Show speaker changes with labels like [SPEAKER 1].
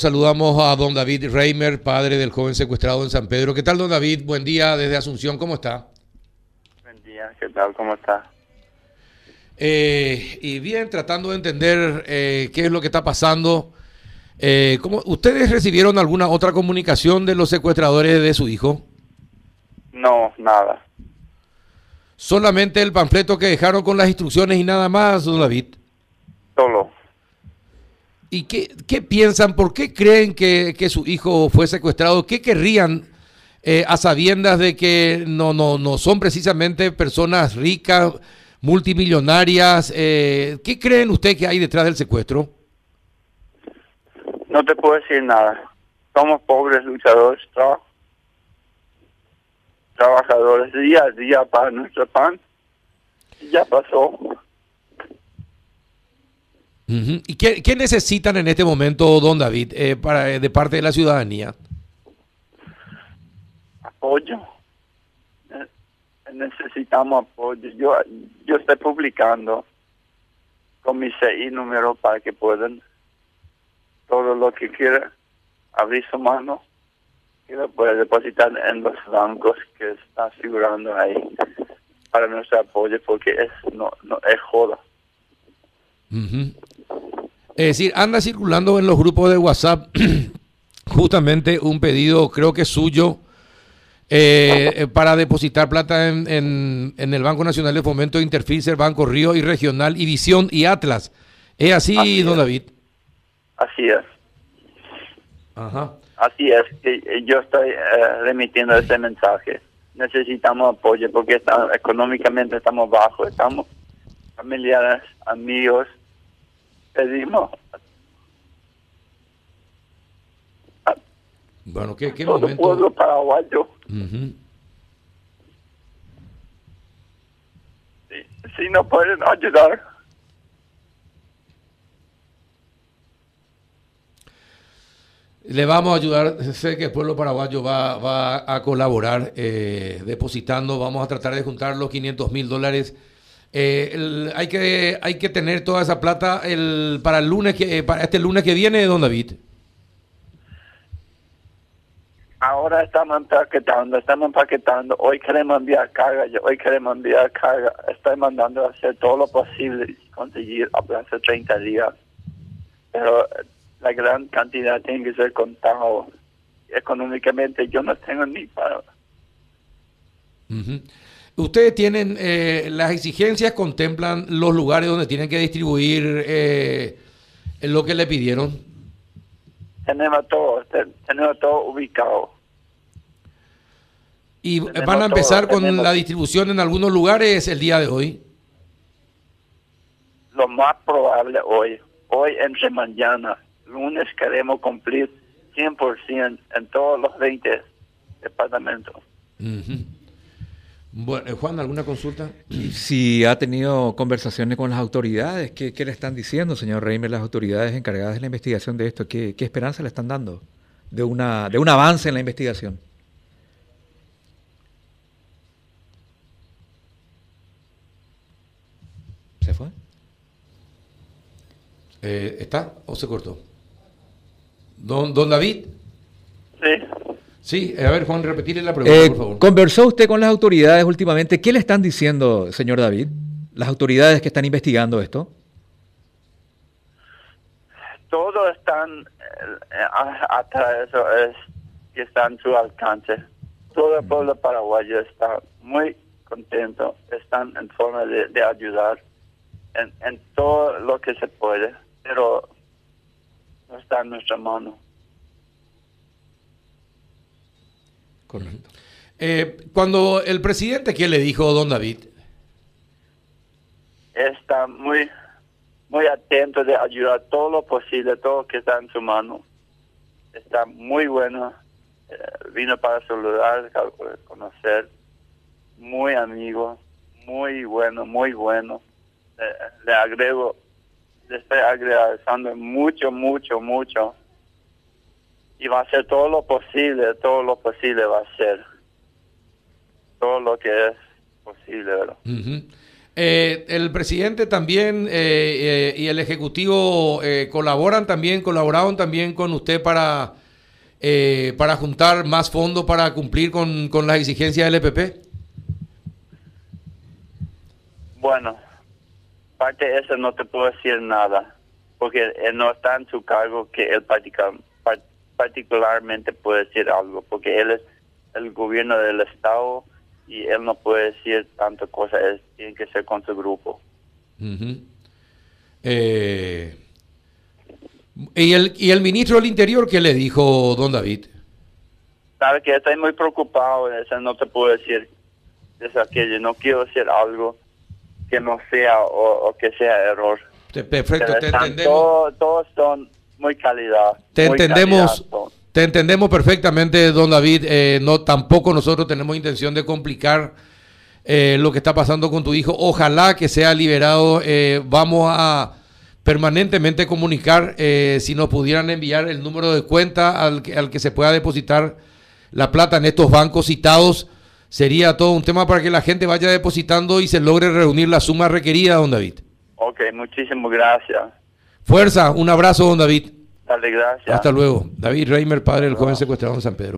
[SPEAKER 1] Saludamos a don David Reimer, padre del joven secuestrado en San Pedro. ¿Qué tal, don David? Buen día desde Asunción, ¿cómo está?
[SPEAKER 2] Buen día, ¿qué tal? ¿Cómo está?
[SPEAKER 1] Eh, y bien, tratando de entender eh, qué es lo que está pasando. Eh, ¿cómo, ¿Ustedes recibieron alguna otra comunicación de los secuestradores de su hijo?
[SPEAKER 2] No, nada.
[SPEAKER 1] Solamente el panfleto que dejaron con las instrucciones y nada más, don David.
[SPEAKER 2] Solo.
[SPEAKER 1] ¿Y qué, qué piensan? ¿Por qué creen que, que su hijo fue secuestrado? ¿Qué querrían eh, a sabiendas de que no, no, no son precisamente personas ricas, multimillonarias? Eh, ¿Qué creen usted que hay detrás del secuestro?
[SPEAKER 2] No te puedo decir nada. Somos pobres luchadores, tra- trabajadores día a día para nuestro pan. Ya pasó.
[SPEAKER 1] Ujú. ¿Y qué, qué necesitan en este momento, don David, eh, para, eh, de parte de la ciudadanía?
[SPEAKER 2] Apoyo. Eh, Necesitamos apoyo. Yo, yo estoy publicando con mi CI número para que puedan todo lo que quiera abrir su mano y lo puede depositar en los bancos que está figurando ahí para nuestro apoyo porque es no, no es joda.
[SPEAKER 1] Ujú. Es decir, anda circulando en los grupos de WhatsApp justamente un pedido, creo que suyo, eh, eh, para depositar plata en, en- en el Banco Nacional de Fomento, Interficer, Banco Río y Regional, y Visión y Atlas. ¿Es así,
[SPEAKER 2] Así
[SPEAKER 1] don
[SPEAKER 2] es.
[SPEAKER 1] David?
[SPEAKER 2] Así es.
[SPEAKER 1] Ajá.
[SPEAKER 2] Así es, que eh, yo estoy eh, remitiendo ese mensaje. Necesitamos apoyo porque está- económicamente estamos bajos, estamos familiares, amigos. Pedimos
[SPEAKER 1] Bueno, ¿qué, qué
[SPEAKER 2] todo
[SPEAKER 1] momento?
[SPEAKER 2] pueblo paraguayo.
[SPEAKER 1] Ujú.
[SPEAKER 2] Si, si no pueden ayudar,
[SPEAKER 1] Le vamos a ayudar, sé que el pueblo paraguayo va, va a colaborar eh, depositando, vamos a tratar de juntar los 500 mil dólares. Eh, el- hay, que, hay que tener toda esa plata el, para el lunes que, eh, para este lunes que viene, don David.
[SPEAKER 2] ahora estamos empaquetando, estamos empaquetando. Hoy queremos enviar carga, hoy queremos enviar carga. Estoy mandando a hacer todo lo posible conseguir a plazo de 30 días. Pero eh, la gran cantidad tiene que ser contado. Económicamente yo no tengo ni para...
[SPEAKER 1] Ujú. Ustedes tienen, eh, las exigencias contemplan los lugares donde tienen que distribuir eh, lo que le pidieron.
[SPEAKER 2] Tenemos todo, te- tenemos todo ubicado.
[SPEAKER 1] Y
[SPEAKER 2] Tenemos
[SPEAKER 1] van a empezar
[SPEAKER 2] todo,
[SPEAKER 1] con
[SPEAKER 2] tenemos-
[SPEAKER 1] la distribución en algunos lugares el día de hoy.
[SPEAKER 2] Lo más probable hoy, hoy entre mañana, lunes queremos cumplir 100% en todos los 20 departamentos.
[SPEAKER 1] Bueno, eh, Juan, ¿alguna consulta?
[SPEAKER 3] Si ha tenido conversaciones con las autoridades, ¿qué, qué le están diciendo, señor Reimer, las autoridades encargadas de la investigación de esto? ¿Qué, qué esperanza le están dando de, una, de un avance en la investigación? ¿Se fue?
[SPEAKER 1] Eh, ¿Está o se cortó? Don, don David.
[SPEAKER 2] Sí,
[SPEAKER 1] Sí, eh, a ver, Juan, repetirle la pregunta,
[SPEAKER 3] Eh,
[SPEAKER 1] por favor.
[SPEAKER 3] ¿Conversó usted con las autoridades últimamente? ¿Qué le están diciendo, señor David? Las autoridades que están investigando esto.
[SPEAKER 2] todo están eh, a- atrás, eso es que está en su alcance. Todo el pueblo paraguayo está muy contento, están en forma de, de ayudar en, en todo lo que se puede, pero no está en nuestra mano.
[SPEAKER 3] Correcto.
[SPEAKER 1] Eh, cuando el presidente, ¿qué le dijo don David?
[SPEAKER 2] Está muy muy atento de ayudar todo lo posible, todo lo que está en su mano. Está muy bueno. eh, vino para saludar, conocer. Muy amigo, muy bueno, muy bueno. Eh, le agrego, le estoy agradeciendo mucho, mucho, mucho. Y va a hacer todo lo posible, todo lo posible va a hacer. Todo lo que es posible, ¿verdad?
[SPEAKER 1] Eh, el presidente también eh, eh, y el ejecutivo eh, colaboran también, colaboraron también con usted para, eh, para juntar más fondos para cumplir con, con las exigencias del EPP.
[SPEAKER 2] Bueno, parte de eso no te puedo decir nada, porque él no está en su cargo que él par- particularmente puede decir algo, porque él es el gobierno del Estado y él no puede decir tantas cosas, él tiene que ser con su grupo.
[SPEAKER 1] Ujú. Eh, ¿y, el, ¿Y el ministro del Interior qué le dijo don David?
[SPEAKER 2] Sabe que estoy muy preocupado, eso no te puedo decir, es aquello, no quiero decir algo que no sea o, o que sea error.
[SPEAKER 1] Perfecto,
[SPEAKER 2] Pero
[SPEAKER 1] te
[SPEAKER 2] están
[SPEAKER 1] entendemos.
[SPEAKER 2] Todos son muy calidad.
[SPEAKER 1] Te
[SPEAKER 2] muy
[SPEAKER 1] entendemos,
[SPEAKER 2] calidad
[SPEAKER 1] te entendemos perfectamente, don David. Eh, no, tampoco nosotros tenemos intención de complicar eh, lo que está pasando con tu hijo. Ojalá que sea liberado. Eh, vamos a permanentemente comunicar eh, si nos pudieran enviar el número de cuenta al que, al que se pueda depositar la plata en estos bancos citados. Sería todo un tema para que la gente vaya depositando y se logre reunir la suma requerida, don David.
[SPEAKER 2] Ok, muchísimas gracias.
[SPEAKER 1] Fuerza, un abrazo, don David.
[SPEAKER 2] Dale, gracias.
[SPEAKER 1] Hasta luego. David Reimer, padre del joven secuestrado en San Pedro.